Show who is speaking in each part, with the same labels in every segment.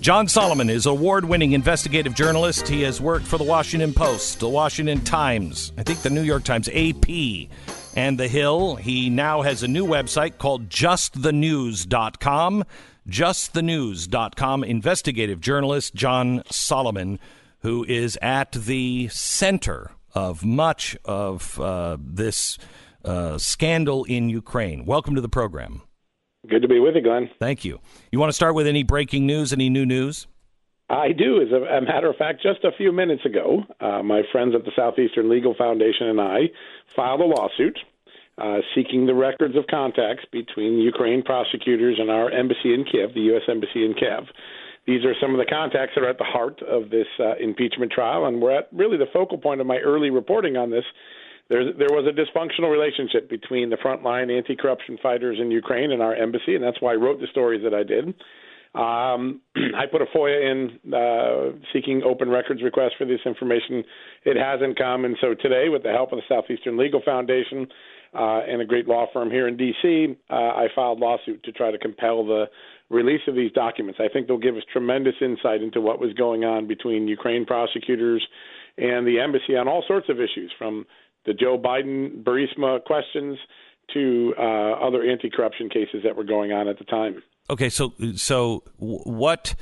Speaker 1: John Solomon is award winning investigative journalist. He has worked for the Washington Post, the Washington Times, I think the New York Times, AP, and The Hill. He now has a new website called justthenews.com. Justthenews.com. Investigative journalist John Solomon, who is at the center of much of uh, this uh, scandal in Ukraine. Welcome to the program.
Speaker 2: Good to be with you, Glenn.
Speaker 1: Thank you. You want to start with any breaking news, any new news?
Speaker 2: I do. As a, a matter of fact, just a few minutes ago, uh, my friends at the Southeastern Legal Foundation and I filed a lawsuit uh, seeking the records of contacts between Ukraine prosecutors and our embassy in Kiev, the U.S. Embassy in Kiev. These are some of the contacts that are at the heart of this uh, impeachment trial, and we're at really the focal point of my early reporting on this there there was a dysfunctional relationship between the frontline anti-corruption fighters in Ukraine and our embassy, and that's why I wrote the stories that I did. Um, I put a FOIA in uh, seeking open records request for this information. It hasn't come, and so today, with the help of the Southeastern Legal Foundation uh, and a great law firm here in D.C., uh, I filed lawsuit to try to compel the release of these documents. I think they'll give us tremendous insight into what was going on between Ukraine prosecutors and the embassy on all sorts of issues, from the Joe Biden Burisma questions to uh, other anti-corruption cases that were going on at the time.
Speaker 1: Okay, so so what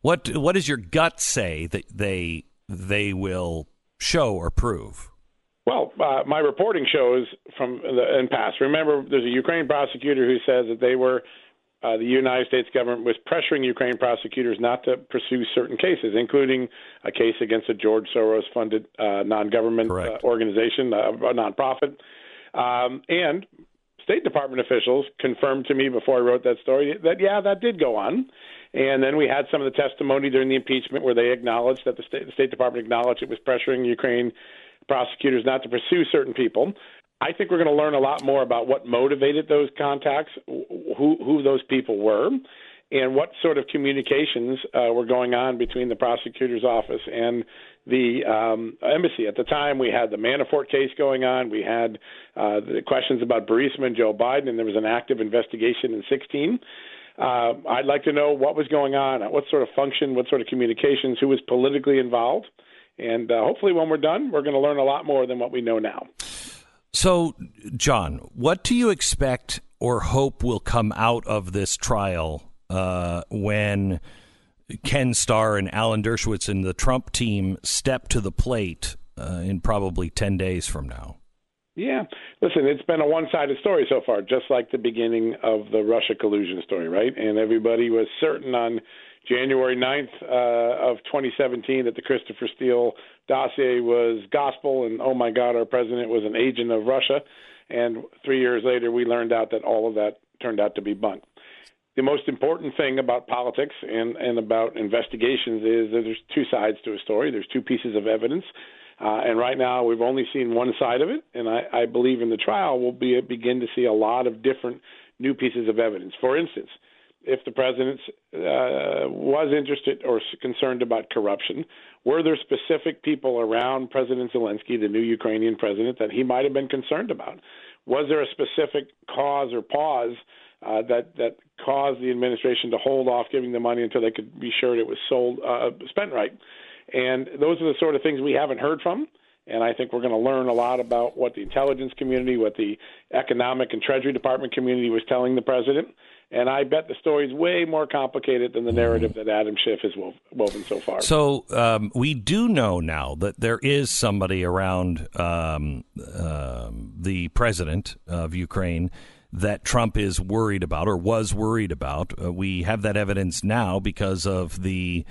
Speaker 1: what what does your gut say that they they will show or prove?
Speaker 2: Well, uh, my reporting shows from the in past. Remember, there's a Ukraine prosecutor who says that they were uh, the United States government was pressuring Ukraine prosecutors not to pursue certain cases, including a case against a George Soros funded uh, non government uh, organization, uh, a nonprofit. Um, and State Department officials confirmed to me before I wrote that story that, yeah, that did go on. And then we had some of the testimony during the impeachment where they acknowledged that the State, the State Department acknowledged it was pressuring Ukraine prosecutors not to pursue certain people. I think we're going to learn a lot more about what motivated those contacts, who who those people were, and what sort of communications uh, were going on between the prosecutor's office and the um, embassy. At the time, we had the Manafort case going on. We had uh, the questions about Burisma and Joe Biden, and there was an active investigation in 16. Uh, I'd like to know what was going on, what sort of function, what sort of communications, who was politically involved. And uh, hopefully, when we're done, we're going to learn a lot more than what we know now.
Speaker 1: So, John, what do you expect or hope will come out of this trial uh, when Ken Starr and Alan Dershowitz and the Trump team step to the plate uh, in probably 10 days from now?
Speaker 2: Yeah. Listen, it's been a one sided story so far, just like the beginning of the Russia collusion story, right? And everybody was certain on January 9th uh, of 2017 that the Christopher Steele dossier was gospel, and oh my God, our president was an agent of Russia. And three years later, we learned out that all of that turned out to be bunk. The most important thing about politics and, and about investigations is that there's two sides to a story. There's two pieces of evidence. Uh, and right now, we've only seen one side of it. And I, I believe in the trial, we'll be, begin to see a lot of different new pieces of evidence. For instance, if the president uh, was interested or concerned about corruption. Were there specific people around President Zelensky, the new Ukrainian president, that he might have been concerned about? Was there a specific cause or pause uh, that that caused the administration to hold off giving the money until they could be sure it was sold uh, spent right? And those are the sort of things we haven't heard from. And I think we're going to learn a lot about what the intelligence community, what the economic and Treasury Department community was telling the president. And I bet the story's way more complicated than the narrative that Adam Schiff has woven so far.
Speaker 1: So um, we do know now that there is somebody around um, uh, the president of Ukraine that Trump is worried about or was worried about. Uh, we have that evidence now because of the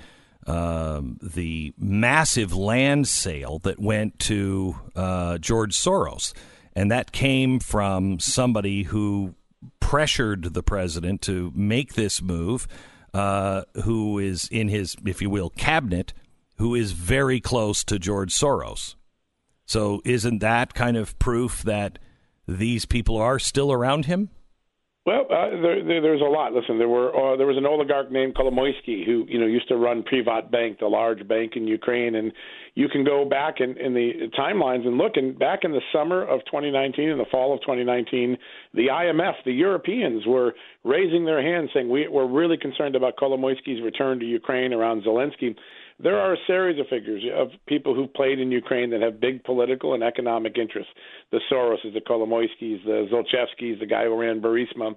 Speaker 1: um, the massive land sale that went to uh, George Soros, and that came from somebody who pressured the president to make this move, uh, who is in his, if you will, cabinet, who is very close to George Soros. So, isn't that kind of proof that these people are still around him?
Speaker 2: Well, uh, there, there, there's a lot. Listen, there were uh, there was an oligarch named Kolomoisky who you know used to run Privat Bank, the large bank in Ukraine, and you can go back in, in the timelines and look. And back in the summer of 2019, in the fall of 2019, the IMF, the Europeans, were raising their hands, saying we, we're really concerned about Kolomoisky's return to Ukraine around Zelensky. There are a series of figures of people who've played in Ukraine that have big political and economic interests. The Soroses, the Kolomoiskys, the Zlochevskys, the guy who ran Burisma.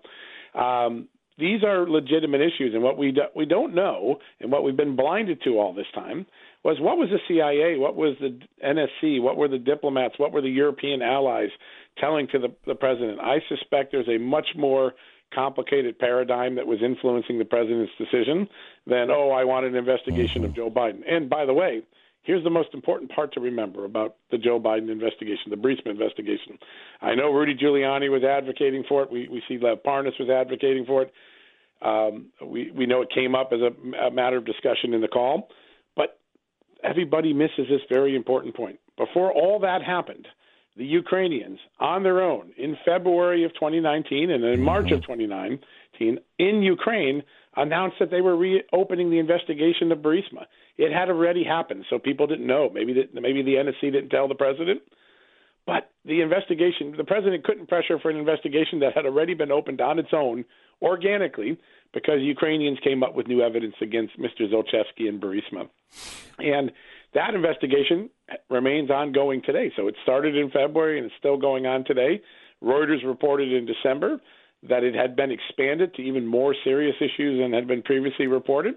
Speaker 2: Um, these are legitimate issues, and what we do, we don't know, and what we've been blinded to all this time, was what was the CIA, what was the NSC, what were the diplomats, what were the European allies telling to the, the president? I suspect there's a much more complicated paradigm that was influencing the president's decision than, oh, I want an investigation mm-hmm. of Joe Biden. And by the way, here's the most important part to remember about the Joe Biden investigation, the Burisma investigation. I know Rudy Giuliani was advocating for it. We, we see Lev Parnas was advocating for it. Um, we, we know it came up as a, a matter of discussion in the call. But everybody misses this very important point. Before all that happened – the Ukrainians on their own in February of 2019 and in March of mm-hmm. 2019 in Ukraine announced that they were reopening the investigation of Burisma. It had already happened, so people didn't know. Maybe the, maybe the NSC didn't tell the president. But the investigation, the president couldn't pressure for an investigation that had already been opened on its own organically because Ukrainians came up with new evidence against Mr. Zlochevsky and Burisma. And that investigation remains ongoing today. So it started in February and it's still going on today. Reuters reported in December that it had been expanded to even more serious issues than had been previously reported.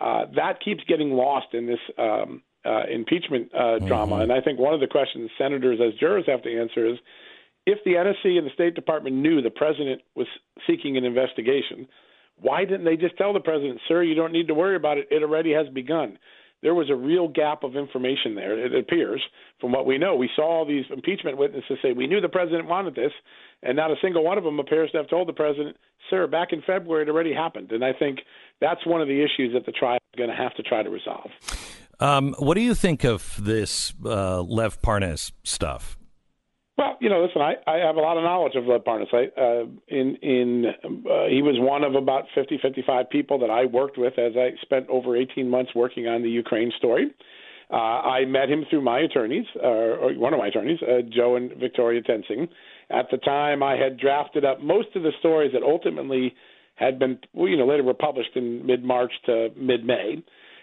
Speaker 2: Uh, that keeps getting lost in this um, uh, impeachment uh, mm-hmm. drama. And I think one of the questions senators, as jurors, have to answer is if the NSC and the State Department knew the president was seeking an investigation, why didn't they just tell the president, sir, you don't need to worry about it? It already has begun there was a real gap of information there, it appears, from what we know. We saw all these impeachment witnesses say, we knew the president wanted this, and not a single one of them appears to have told the president, sir, back in February it already happened. And I think that's one of the issues that the trial is going to have to try to resolve.
Speaker 1: Um, what do you think of this uh, Lev Parnas stuff?
Speaker 2: Well, you know, listen, I, I have a lot of knowledge of Lev Parnas. I, uh, in in uh, he was one of about 50, 55 people that I worked with as I spent over 18 months working on the Ukraine story. Uh, I met him through my attorneys, uh, or one of my attorneys, uh, Joe and Victoria Toensing. At the time, I had drafted up most of the stories that ultimately had been, you know, later were published in mid March to mid May.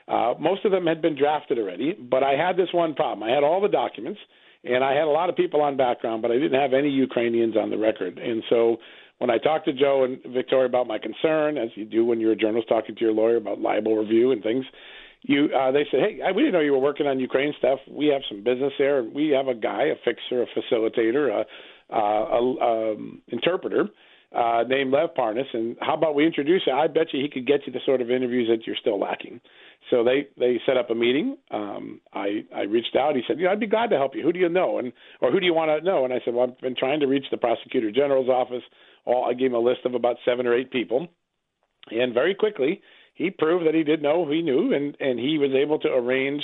Speaker 2: Uh, most of them had been drafted already, but I had this one problem. I had all the documents and I had a lot of people on background, but I didn't have any Ukrainians on the record. And so when I talked to Joe and Victoria about my concern, as you do when you're a journalist talking to your lawyer about libel review and things, you uh, they said, "Hey, we didn't know you were working on Ukraine stuff. We have some business there. And we have a guy, a fixer, a facilitator, a, a, a um, interpreter." uh, named Lev Parnas, and how about we introduce you? I bet you he could get you the sort of interviews that you're still lacking. So they they set up a meeting. Um, I I reached out. He said, you know, I'd be glad to help you. Who do you know, and or who do you want to know?" And I said, "Well, I've been trying to reach the prosecutor general's office. All I gave him a list of about seven or eight people, and very quickly he proved that he did know who he knew, and and he was able to arrange."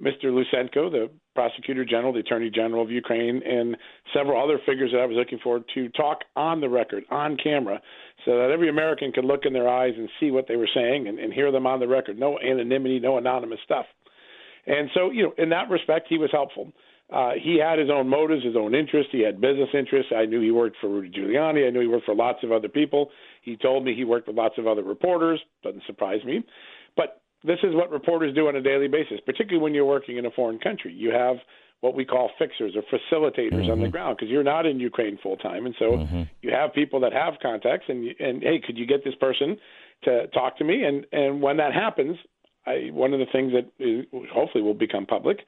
Speaker 2: Mr. Lutsenko, the prosecutor general, the attorney general of Ukraine, and several other figures that I was looking for to talk on the record, on camera, so that every American could look in their eyes and see what they were saying and, and hear them on the record. No anonymity, no anonymous stuff. And so, you know, in that respect, he was helpful. Uh, he had his own motives, his own interests. He had business interests. I knew he worked for Rudy Giuliani. I knew he worked for lots of other people. He told me he worked with lots of other reporters. Doesn't surprise me. This is what reporters do on a daily basis, particularly when you're working in a foreign country. You have what we call fixers or facilitators mm-hmm. on the mm-hmm. ground because you're not in Ukraine full time, and so mm-hmm. you have people that have contacts. And and hey, could you get this person to talk to me? And and when that happens, I, one of the things that is, hopefully will become public.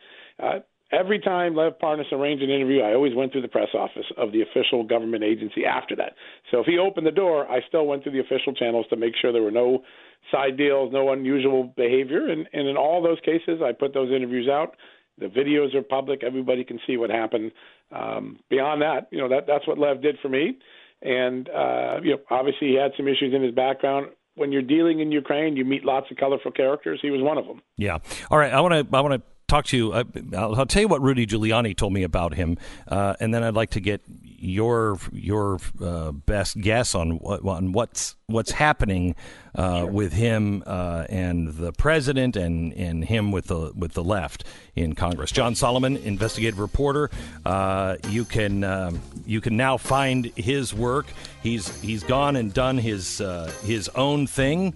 Speaker 2: Uh, every time Lev Parnas arranged an interview, I always went through the press office of the official government agency after that. So if he opened the door, I still went through the official channels to make sure there were no side deals, no unusual behavior. And, and in all those cases, I put those interviews out. The videos are public; everybody can see what happened. Um, beyond that, you know that that's what Lev did for me. And uh, you know, obviously, he had some issues in his background. When you're dealing in Ukraine, you meet lots of colorful characters. He was one of them.
Speaker 1: Yeah. All right. I want to I want to talk to you. Uh, I'll, I'll, tell you what Rudy Giuliani told me about him, uh, and then I'd like to get your your uh, best guess on what on what's what's happening uh, sure. with him uh, and the president and, and him with the with the left in Congress. John Solomon, investigative reporter. Uh, you can you can now find his work. He's he's gone and done his his own thing.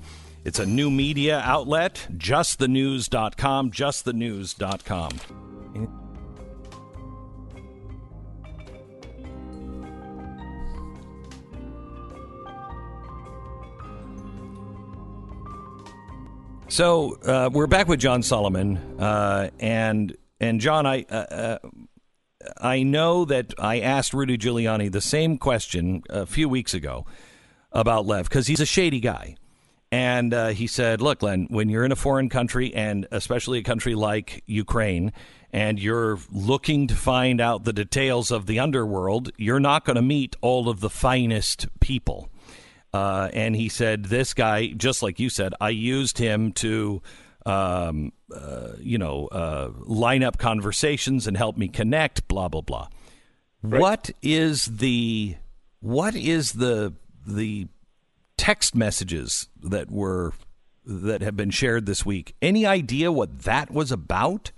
Speaker 1: It's a new media outlet, justthenews.com, justthenews.com. So uh, we're back with John Solomon, uh, and and John, I uh, uh I know that I asked Rudy Giuliani the same question a few weeks ago about Lev because he's a shady guy. And uh, he said, Look, Glenn, when you're in a foreign country, and especially a country like Ukraine, and you're looking to find out the details of the underworld, you're not going to meet all of the finest people. Uh, and he said, This guy, just like you said, I used him to. Um, uh, you know, uh, line up conversations and help me connect. Blah blah blah. Right. What is the what is the the text messages that were that have been shared this week. Any idea what that was about?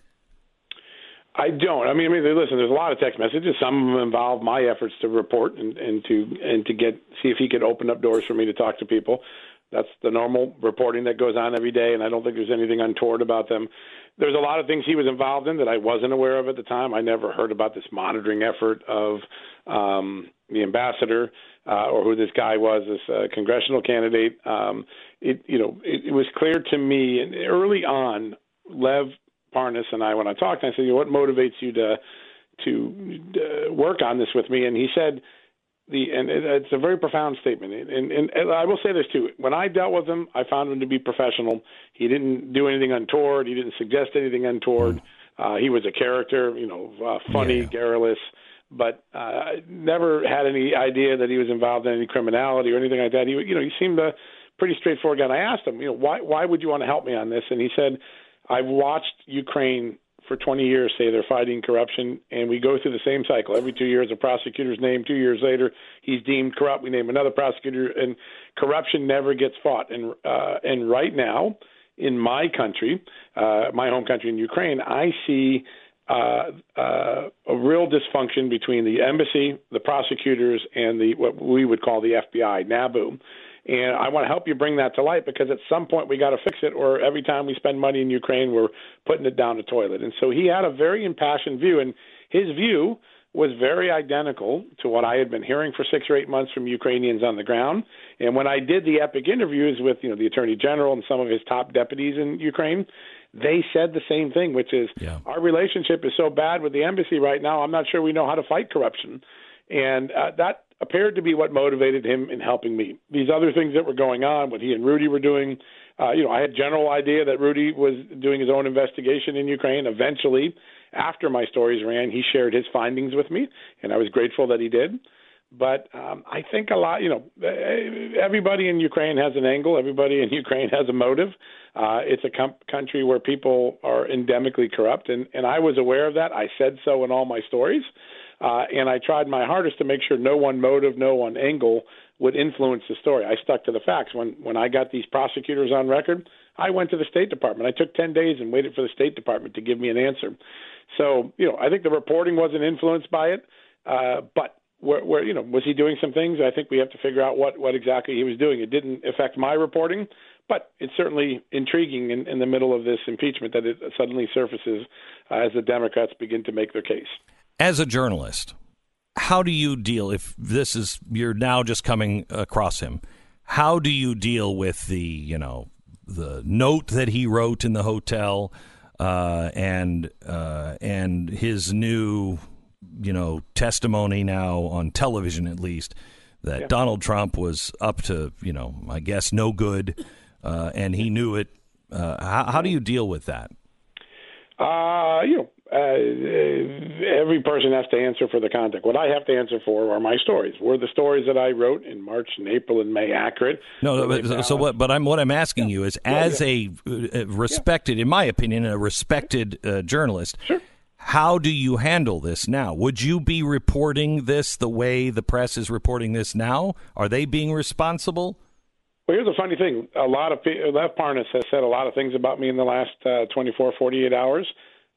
Speaker 2: I don't. I mean, I mean, listen. There's a lot of text messages. Some of them involve my efforts to report and, and to and to get see if he could open up doors for me to talk to people. That's the normal reporting that goes on every day, and I don't think there's anything untoward about them. There's a lot of things he was involved in that I wasn't aware of at the time. I never heard about this monitoring effort of um, the ambassador uh, or who this guy was, this uh, congressional candidate. Um, it you know it, it was clear to me and early on, Lev Parnas and I when I talked, I said, you know, what motivates you to to uh, work on this with me? And he said. The, and it, it's a very profound statement. And, and, and I will say this too: when I dealt with him, I found him to be professional. He didn't do anything untoward. He didn't suggest anything untoward. Uh, he was a character, you know, uh, funny, yeah. garrulous but uh, never had any idea that he was involved in any criminality or anything like that. He, you know, he seemed a pretty straightforward guy. And I asked him, you know, why why would you want to help me on this? And he said, I've watched Ukraine for 20 years say they're fighting corruption, and we go through the same cycle. Every two years, a prosecutor's named. Two years later, he's deemed corrupt. We name another prosecutor, and corruption never gets fought. And uh, and right now, in my country, uh, my home country in Ukraine, I see uh, uh, a real dysfunction between the embassy, the prosecutors, and the what we would call the FBI, NABU. And I want to help you bring that to light because at some point we got to fix it, or every time we spend money in Ukraine, we're putting it down the toilet. And so he had a very impassioned view, and his view was very identical to what I had been hearing for six or eight months from Ukrainians on the ground. And when I did the epic interviews with, you know, the Attorney General and some of his top deputies in Ukraine, they said the same thing, which is yeah. our relationship is so bad with the embassy right now. I'm not sure we know how to fight corruption, and uh, that appeared to be what motivated him in helping me. These other things that were going on, what he and Rudy were doing, uh, you know, I had general idea that Rudy was doing his own investigation in Ukraine. Eventually, after my stories ran, he shared his findings with me, and I was grateful that he did. But um, I think a lot, you know, everybody in Ukraine has an angle. Everybody in Ukraine has a motive. Uh, it's a com- country where people are endemically corrupt, and, and I was aware of that. I said so in all my stories, uh, and I tried my hardest to make sure no one motive, no one angle would influence the story. I stuck to the facts. When when I got these prosecutors on record, I went to the State Department. I took ten days and waited for the State Department to give me an answer. So you know, I think the reporting wasn't influenced by it, uh, but where, where you know was he doing some things? I think we have to figure out what what exactly he was doing. It didn't affect my reporting, but it's certainly intriguing in, in the middle of this impeachment that it suddenly surfaces uh, as the Democrats begin to make their case.
Speaker 1: As a journalist, how do you deal if this is you're now just coming across him? How do you deal with the you know the note that he wrote in the hotel uh, and uh, and his new you know, testimony now on television at least that yeah. Donald Trump was up to, you know, I guess no good, uh, and he knew it. Uh, how, how, do you deal with that?
Speaker 2: Uh, you know, uh, every person has to answer for the content. What I have to answer for are my stories. Were the stories that I wrote in March and April and May accurate?
Speaker 1: No, but, so what? But I'm what I'm asking yeah. you is, as yeah. a respected, in my opinion, a respected uh, journalist.
Speaker 2: Sure.
Speaker 1: How do you handle this now? Would you be reporting this the way the press is reporting this now? Are they being responsible?
Speaker 2: Well, here's the funny thing. A lot of Lev Parnas has said a lot of things about me in the last uh, 24, 48 hours.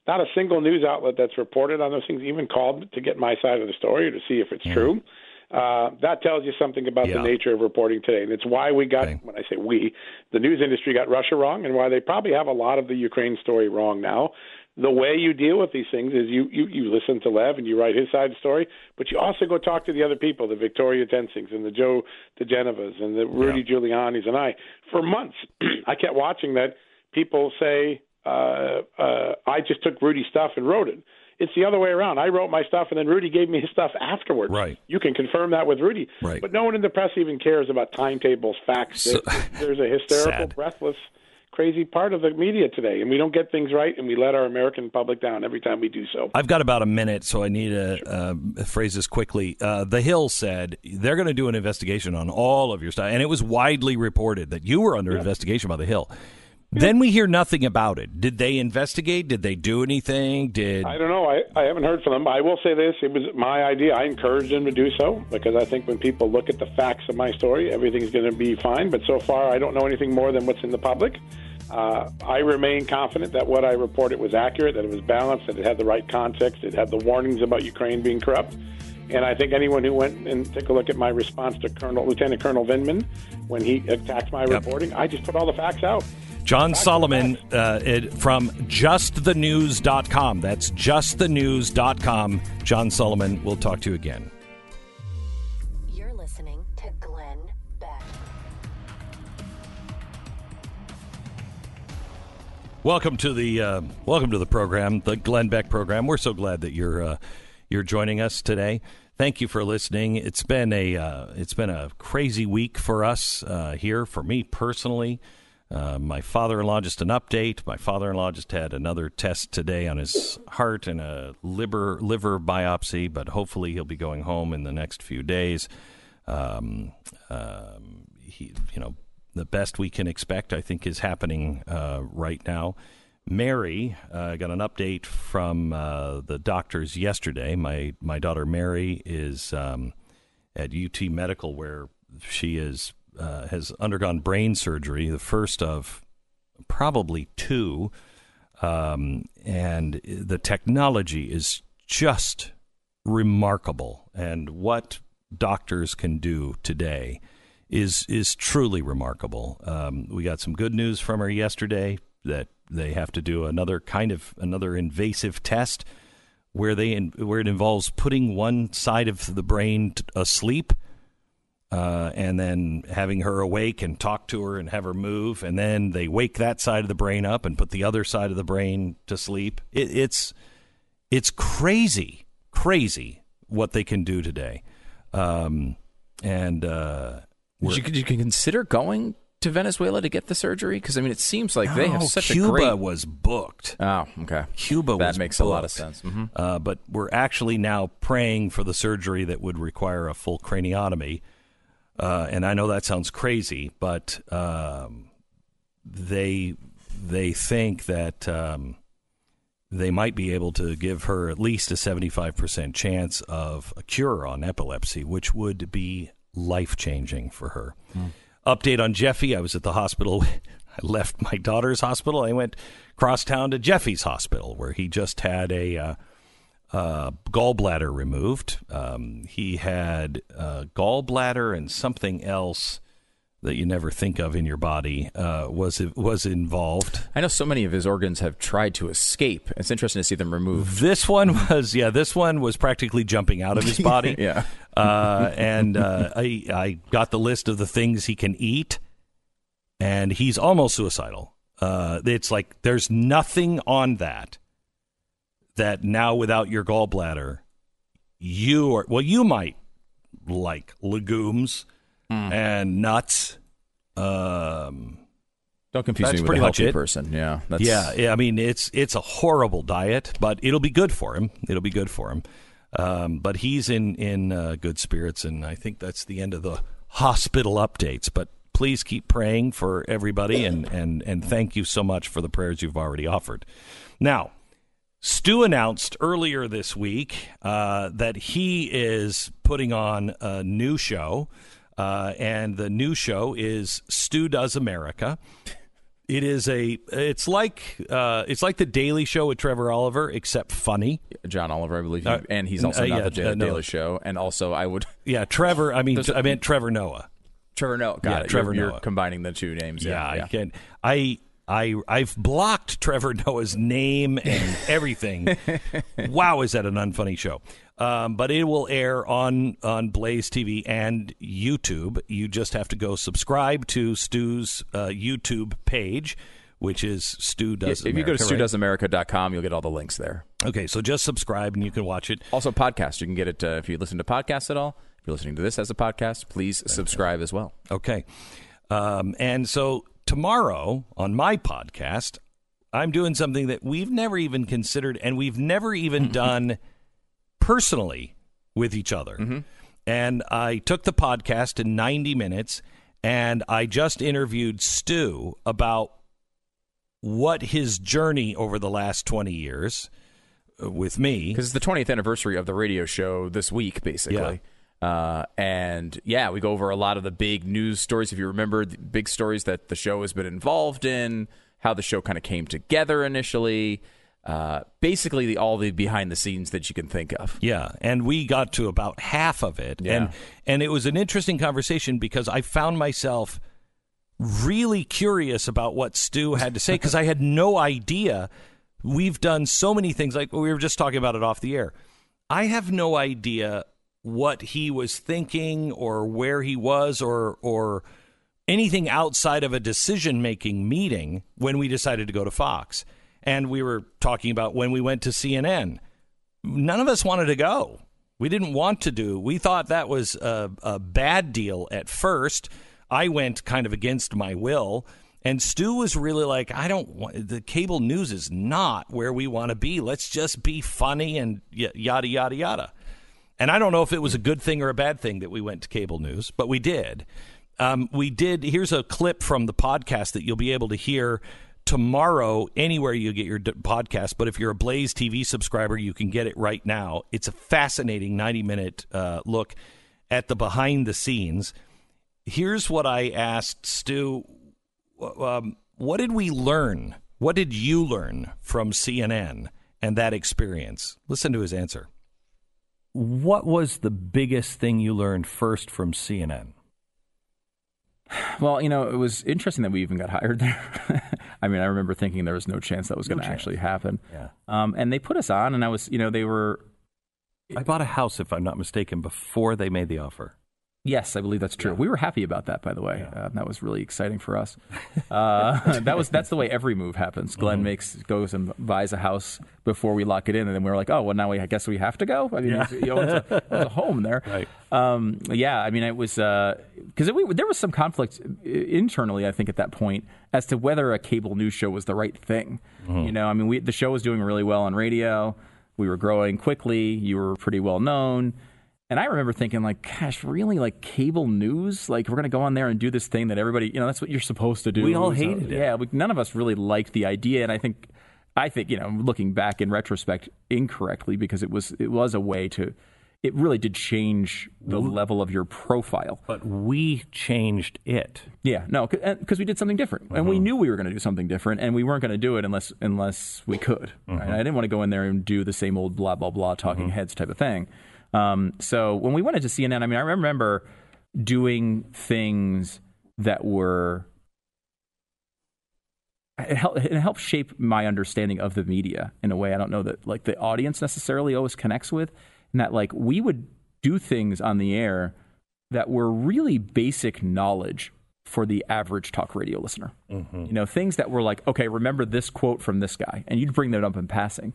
Speaker 2: Not a single news outlet that's reported on those things even called to get my side of the story or to see if it's mm. true. Uh, that tells you something about yeah. the nature of reporting today. And it's why we got, okay. when I say we, the news industry got Russia wrong and why they probably have a lot of the Ukraine story wrong now the way you deal with these things is you, you, you listen to Lev and you write his side story, but you also go talk to the other people, the Victoria Toensings and the Joe diGenovas and the Rudy yeah. Giuliani's and I. For months, I kept watching that people say, uh, uh, I just took Rudy's stuff and wrote it. It's the other way around. I wrote my stuff, and then Rudy gave me his stuff afterwards.
Speaker 1: Right.
Speaker 2: You can confirm that with Rudy.
Speaker 1: Right.
Speaker 2: But no one in the press even cares about timetables, facts. So, There's a hysterical,
Speaker 1: sad.
Speaker 2: breathless crazy part of the media today, and we don't get things right, and we let our American public down every time we do so.
Speaker 1: I've got about a minute, so I need to uh, phrase this quickly. Uh, the Hill said they're going to do an investigation on all of your stuff, and it was widely reported that you were under yeah. investigation by the Hill. Then we hear nothing about it. Did they investigate? Did they do anything? Did
Speaker 2: I don't know. I, I haven't heard from them. I will say this: it was my idea. I encouraged them to do so because I think when people look at the facts of my story, everything's going to be fine. But so far, I don't know anything more than what's in the public. Uh, I remain confident that what I reported was accurate, that it was balanced, that it had the right context, it had the warnings about Ukraine being corrupt. And I think anyone who went and took a look at my response to Colonel Lieutenant Colonel Vindman when he attacked my yep. reporting, I just put all the facts out.
Speaker 1: John facts Solomon uh, from justthenews.com. That's justthenews.com. John Solomon, we'll talk to you again. Welcome to the uh, welcome to the program, the Glenn Beck program. We're so glad that you're uh, you're joining us today. Thank you for listening. It's been a uh, it's been a crazy week for us uh, here. For me personally, uh, my father-in-law just an update. My father-in-law just had another test today on his heart and a liver liver biopsy, but hopefully he'll be going home in the next few days. Um, um, he, you know, the best we can expect, I think, is happening uh, right now. Mary uh, got an update from uh, the doctors yesterday. My my daughter Mary is um, at UT Medical, where she is uh, has undergone brain surgery, the first of probably two, um, and the technology is just remarkable. And what doctors can do today is is truly remarkable. Um, we got some good news from her yesterday that they have to do another kind of another invasive test where they where it involves putting one side of the brain asleep uh, and then having her awake and talk to her and have her move. And then they wake that side of the brain up and put the other side of the brain to sleep. It, it's it's crazy crazy what they can do today. Um, and uh,
Speaker 3: did you, you consider going to Venezuela to get the surgery? Because I mean, it seems like
Speaker 1: no,
Speaker 3: they have such
Speaker 1: Cuba
Speaker 3: a great.
Speaker 1: was booked.
Speaker 3: Oh, okay.
Speaker 1: Cuba was
Speaker 3: that makes
Speaker 1: booked.
Speaker 3: a lot of sense. Mm-hmm.
Speaker 1: Uh, but we're actually now praying for the surgery that would require a full craniotomy. Uh, and I know that sounds crazy, but um, they they think that um, they might be able to give her at least a seventy five percent chance of a cure on epilepsy, which would be life changing for her. Mm. Update on Jeffy. I was at the hospital. I left my daughter's hospital. I went cross town to Jeffy's hospital, where he just had a uh, uh, gallbladder removed. Um, he had uh, gallbladder and something else that you never think of in your body uh, was was involved.
Speaker 3: I know so many of his organs have tried to escape. It's interesting to see them removed.
Speaker 1: This one was yeah. This one was practically jumping out of his body.
Speaker 3: yeah.
Speaker 1: Uh, and uh, I I got the list of the things he can eat, and he's almost suicidal. Uh, it's like there's nothing on that that now without your gallbladder, you are well. You might like legumes mm. and nuts. Um,
Speaker 3: Don't confuse me with a healthy person. Yeah, that's,
Speaker 1: Yeah, yeah. I mean, it's it's a horrible diet, but it'll be good for him. It'll be good for him. Um, but he's in in uh, good spirits, and I think that's the end of the hospital updates. But please keep praying for everybody, and and and thank you so much for the prayers you've already offered. Now, Stu announced earlier this week uh, that he is putting on a new show, uh, and the new show is Stu Does America. It is a. It's like uh, it's like the Daily Show with Trevor Oliver, except funny.
Speaker 3: John Oliver, I believe,
Speaker 1: Uh,
Speaker 3: and he's also
Speaker 1: uh,
Speaker 3: not
Speaker 1: yeah,
Speaker 3: the J-
Speaker 1: uh, no.
Speaker 3: Daily Show. And also, I would
Speaker 1: Yeah, Trevor. I mean, I meant Trevor Noah.
Speaker 3: Trevor Noah. Got
Speaker 1: Yeah,
Speaker 3: it.
Speaker 1: Trevor
Speaker 3: you're,
Speaker 1: Noah.
Speaker 3: You're combining the two names.
Speaker 1: Yeah,
Speaker 3: Yeah,
Speaker 1: I can. I I I've blocked Trevor Noah's name and everything. wow, is that an unfunny show? Um, but it will air on on Blaze TV and YouTube. You just have to go subscribe to Stu's uh, YouTube page, which is Stu Does.
Speaker 3: if you go to
Speaker 1: America, right?
Speaker 3: studoesamerica.com, you'll get all the links there.
Speaker 1: Okay, so just subscribe and you can watch it.
Speaker 3: Also, podcast. You can get it uh, if you listen to podcasts at all. If you're listening to this as a podcast, please subscribe as well.
Speaker 1: Okay. Um, and so tomorrow on my podcast, I'm doing something that we've never even considered and we've never even done personally with each other. And I took the podcast in 90 minutes and I just interviewed Stu about what his journey over the last 20 years uh, with me.
Speaker 3: Because it's the 20th anniversary of the radio show this week, basically. Uh, and yeah, we go over a lot of the big news stories. If you remember, the big stories that the show has been involved in, how the show kind of came together initially. Uh, basically, the, all the behind the scenes that you can think of.
Speaker 1: Yeah, and we got to about half of it,
Speaker 3: Yeah.
Speaker 1: and and it was an interesting conversation because I found myself really curious about what Stu had to say because I had no idea. We've done so many things, like we were just talking about it off the air. I have no idea what he was thinking or where he was or or anything outside of a decision making meeting when we decided to go to Fox. And we were talking about when we went to CNN none of us wanted to go. We didn't want to do. We thought that was a, a bad deal at first. I went kind of against my will, and Stu was really like, "I don't want the cable news is not where we want to be. Let's just be funny and y- yada yada yada." And I don't know if it was a good thing or a bad thing that we went to cable news, but we did. Um, we did. Here's a clip from the podcast that you'll be able to hear tomorrow anywhere you get your d- podcast. But if you're a Blaze TV subscriber, you can get it right now. It's a fascinating 90 minute uh, look at the behind the scenes. Here's what I asked Stu. Um, what did we learn? What did you learn from CNN and that experience? Listen to his answer.
Speaker 4: What was the biggest thing you learned first from CNN?
Speaker 3: Well, you know, it was interesting that we even got hired there. I mean, I remember thinking there was no chance that was going to actually happen.
Speaker 4: Yeah.
Speaker 3: Um, and they put us on, and I was, you know, they were
Speaker 4: I bought a house, if I'm not mistaken, before they made the offer.
Speaker 3: Yes, I believe that's true. We were happy about that, by the way. Uh, that was really exciting for us. Uh, that was that's the way every move happens. Glenn
Speaker 4: Mm-hmm.
Speaker 3: makes goes and buys a house before we lock it in, and then we are like, oh, well, now we I guess we have to go. I mean,
Speaker 4: Yeah.
Speaker 3: he owns a, owns a home there.
Speaker 4: Right.
Speaker 3: Um, yeah, I mean, it was because we there was some conflict internally. I think at that point as to whether a cable news show was the right thing.
Speaker 4: Mm-hmm.
Speaker 3: You know, I mean, we the show was doing really well on radio. We were growing quickly. You were pretty well known. And I remember thinking, like, gosh, really, like cable news? Like, we're going to go on there and do this thing that everybody, you know, that's what you're supposed to do.
Speaker 4: We all
Speaker 3: So,
Speaker 4: hated it.
Speaker 3: Yeah, we, none of us really liked the idea. And I think, I think, you know, looking back in retrospect, incorrectly because it was it was a way to, it really did change the level of your profile.
Speaker 4: But we changed it.
Speaker 3: Yeah, no, because we did something different, and we uh-huh. knew we were going to do something different, and we weren't going to do it unless unless we could. Right? Uh-huh. I didn't want to go in there and do the same old blah blah blah talking uh-huh. heads type of thing. Um, so when we went into CNN, I mean, I remember doing things that were it helped, it helped shape my understanding of the media in a way I don't know that like the audience necessarily always connects with, and that like we would do things on the air that were really basic knowledge for the average talk radio listener. Mm-hmm. You know, things that were like, okay, remember this quote from this guy, and you'd bring that up in passing.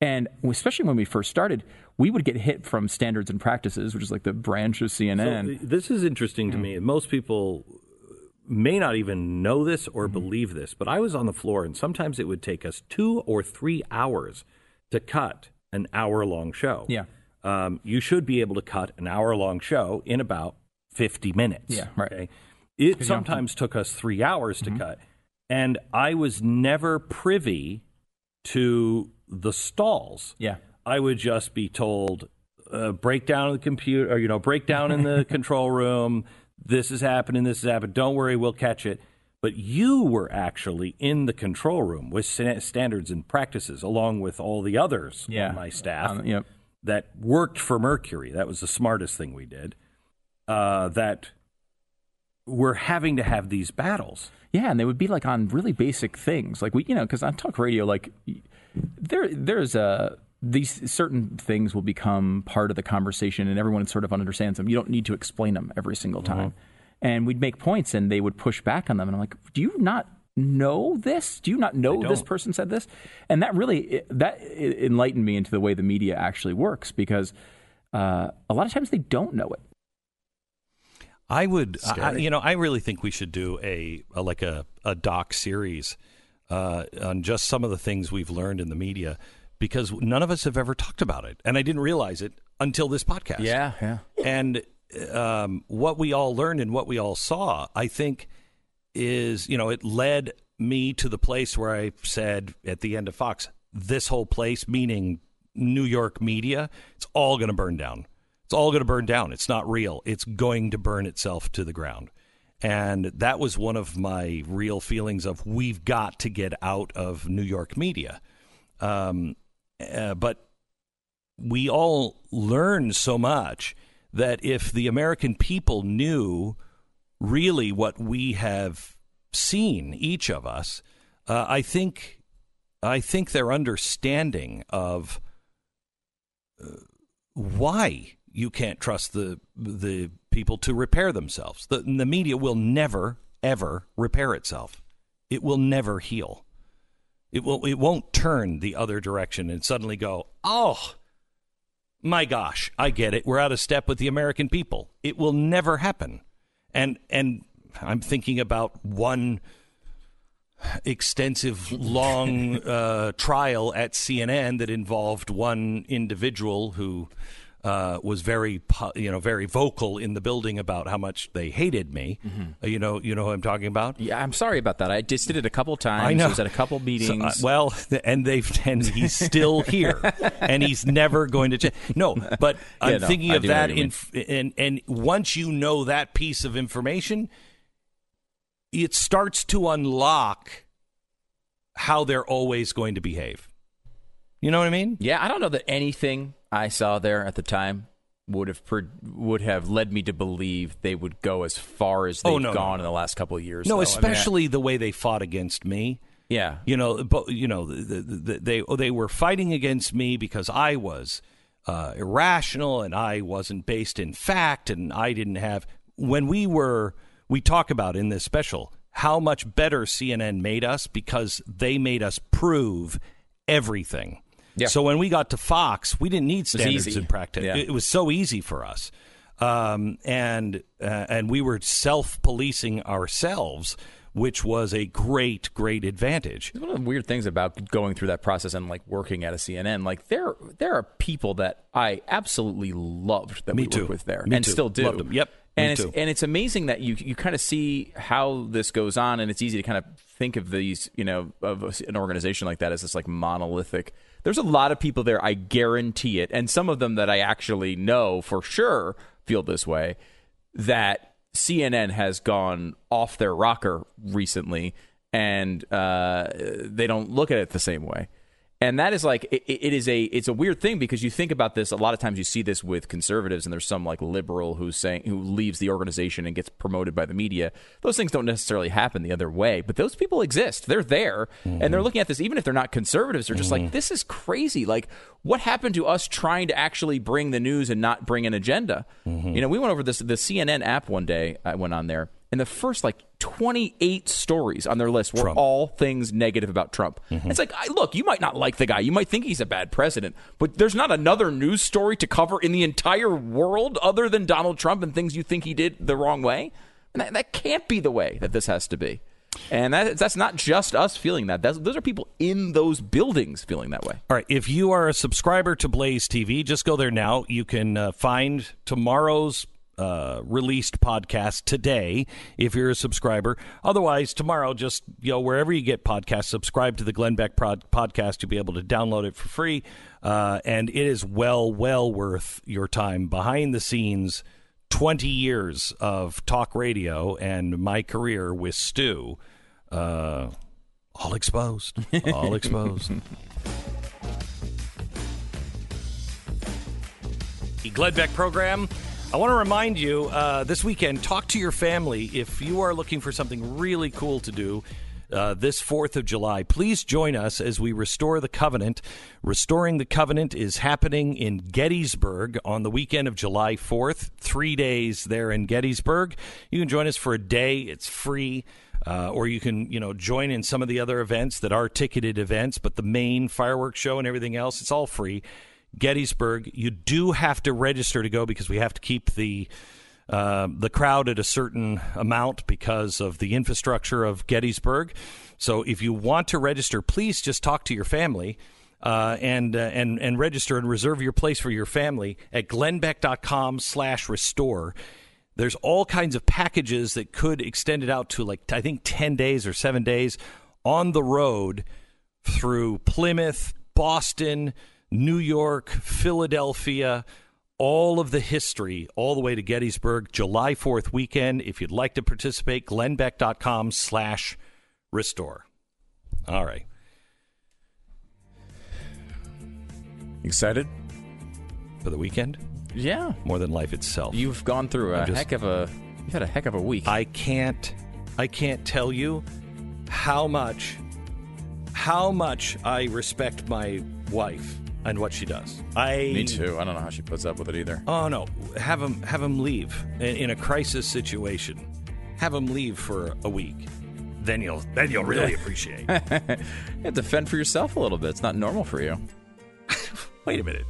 Speaker 3: And especially when we first started, we would get hit from standards and practices, which is like the branch of CNN.
Speaker 4: So, uh, this is interesting to mm-hmm. me. Most people
Speaker 5: may not even know this or mm-hmm. believe this, but I was on the floor, and sometimes it would take us two or three hours to cut an hour long show.
Speaker 6: Yeah.
Speaker 5: Um, you should be able to cut an hour long show in about 50 minutes.
Speaker 6: Yeah, right.
Speaker 5: Okay? It sometimes took us three hours
Speaker 6: Mm-hmm.
Speaker 5: to cut. And I was never privy to the stalls.
Speaker 6: Yeah.
Speaker 5: I would just be told, uh, break down the computer, or, you know, break down in the control room. This is happening. This is happening. Don't worry, we'll catch it. But you were actually in the control room with standards and practices, along with all the others
Speaker 6: Yeah.
Speaker 5: on my staff
Speaker 6: Um, yep.
Speaker 5: That worked for Mercury. That was the smartest thing we did. Uh, that we're having to have these battles.
Speaker 6: Yeah, and they would be like on really basic things, like we, you know, because on talk radio, like there, there's a these certain things will become part of the conversation, and everyone sort of understands them. You don't need to explain them every single time. And we'd make points, and they would push back on them, and I'm like, do you not know this? Do you not know this person said this? And that really that enlightened me into the way the media actually works, because uh, a lot of times they don't know it.
Speaker 1: I would, I, you know, I really think we should do a, a like a, a doc series uh, on just some of the things we've learned in the media because none of us have ever talked about it, and I didn't realize it until this podcast.
Speaker 6: Yeah, yeah.
Speaker 1: and um, what we all learned and what we all saw, I think, is you know it led me to the place where I said at the end of Fox, this whole place, meaning New York media, it's all going to burn down. It's all going to burn down. It's not real. It's going to burn itself to the ground. And that was one of my real feelings of we've got to get out of New York media. Um, uh, but we all learn so much that if the American people knew really what we have seen, each of us, uh, I think, I think their understanding of uh, why you can't trust the the people to repair themselves. The, the media will never ever repair itself. It will never heal. It will. It won't turn the other direction and suddenly go, oh my gosh, I get it. We're out of step with the American people. It will never happen. And and I'm thinking about one extensive, long uh, trial at CNN that involved one individual who uh, was very, you know, very vocal in the building about how much they hated me. Uh, you know, you know who I'm talking about.
Speaker 3: Yeah, I'm sorry about that. I just did it a couple times.
Speaker 1: I know.
Speaker 3: I was at a couple
Speaker 1: So,
Speaker 3: meetings.
Speaker 1: uh, well, and they've and he's still here, and he's never going to change. No, but I'm
Speaker 3: no,
Speaker 1: thinking
Speaker 3: I
Speaker 1: of that. In, and and once you know that piece of information, it starts to unlock how they're always going to behave. You know what I mean?
Speaker 3: yeah, I don't know that anything I saw there at the time would have per- would have led me to believe they would go as far as they've
Speaker 1: Oh, no,
Speaker 3: gone
Speaker 1: no.
Speaker 3: in the last couple of years.
Speaker 1: No,
Speaker 3: though. I mean, I-
Speaker 1: especially the way they fought against me.
Speaker 3: yeah.
Speaker 1: You know, but you know, the, the, the, they they were fighting against me because I was uh, irrational and I wasn't based in fact, and I didn't have. When we were, we talk about in this special how much better CNN made us because they made us prove everything.
Speaker 3: Yeah.
Speaker 1: So when we got to Fox, we didn't need standards in practice.
Speaker 3: Yeah.
Speaker 1: It was so easy for us, um, and uh, and we were self policing ourselves, which was a great, great advantage.
Speaker 3: One of the weird things about going through that process and like working at a CNN, like there there are people that I absolutely loved that
Speaker 1: Me
Speaker 3: we
Speaker 1: too.
Speaker 3: worked with there,
Speaker 1: Me
Speaker 3: and
Speaker 1: too.
Speaker 3: still do.
Speaker 1: Loved 'em. Yep.
Speaker 3: And
Speaker 1: Me
Speaker 3: it's
Speaker 1: too.
Speaker 3: and it's amazing that you you kind of see how this goes on, and it's easy to kind of think of these, you know, of an organization like that as this like monolithic. There's a lot of people there, I guarantee it, and some of them that I actually know for sure feel this way. That CNN has gone off their rocker recently, and uh, they don't look at it the same way. And that is like it, it is a it's a weird thing because you think about this a lot of times you see this with conservatives and there's some like liberal who's saying who leaves the organization and gets promoted by the media. Those things don't necessarily happen the other way, but those people exist. They're there and they're mm-hmm. looking at this even if they're not conservatives. They're just like mm-hmm. this is crazy. Like what happened to us trying to actually bring the news and not bring an agenda? Mm-hmm. You know, we went over this the CNN app one day. I went on there and the first like 28 stories on their list were
Speaker 1: Trump.
Speaker 3: all things negative about Trump. It's like, I, look, you might not like the guy, you might think he's a bad president, but there's not another news story to cover in the entire world other than Donald Trump and things you think he did the wrong way.
Speaker 7: And that, that can't be the way that this has to be. And that, that's not just us feeling that. That's, those are people in those buildings feeling that way.
Speaker 1: All right. If you are a subscriber to Blaze TV, just go there now. You can uh, find tomorrow's uh, released podcast today if you're a subscriber. Otherwise, tomorrow, just you know wherever you get podcasts, subscribe to the Glenn Beck pod- podcast. You'll be able to download it for free, uh, and it is well, well worth your time behind the scenes. 20 years of talk radio and my career with Stu, uh, all exposed. All exposed. the Glenn Beck program. I want to remind you uh, this weekend, talk to your family. If you are looking for something really cool to do, uh, this 4th of July. Please join us as we restore the covenant. Restoring the covenant is happening in Gettysburg on the weekend of July 4th, three days there in Gettysburg. You can join us for a day, it's free. Uh, or you can, you know, join in some of the other events that are ticketed events, but the main fireworks show and everything else, it's all free. Gettysburg, you do have to register to go because we have to keep the uh, the crowd at a certain amount because of the infrastructure of Gettysburg. So if you want to register, please just talk to your family. Uh, and uh, and and register and reserve your place for your family at glennbeck.com slash restore there's all kinds of packages that could extend it out to like i think 10 days or 7 days on the road through plymouth boston new york philadelphia all of the history all the way to Gettysburg, July 4th weekend. If you'd like to participate, glennbeck.com slash restore. All right.
Speaker 7: Excited?
Speaker 1: For the weekend?
Speaker 7: Yeah.
Speaker 1: More than life itself.
Speaker 7: You've gone through a heck of a you've had a heck of a week.
Speaker 1: I can't I can't tell you how much how much I respect my wife and what she does. I
Speaker 7: Me too. I don't know how she puts up with it either.
Speaker 1: Oh no, have him have him leave in, in a crisis situation. Have him leave for a week. Then you'll then you'll really appreciate. It.
Speaker 7: Yeah, defend for yourself a little bit. It's not normal for you.
Speaker 1: Wait a minute.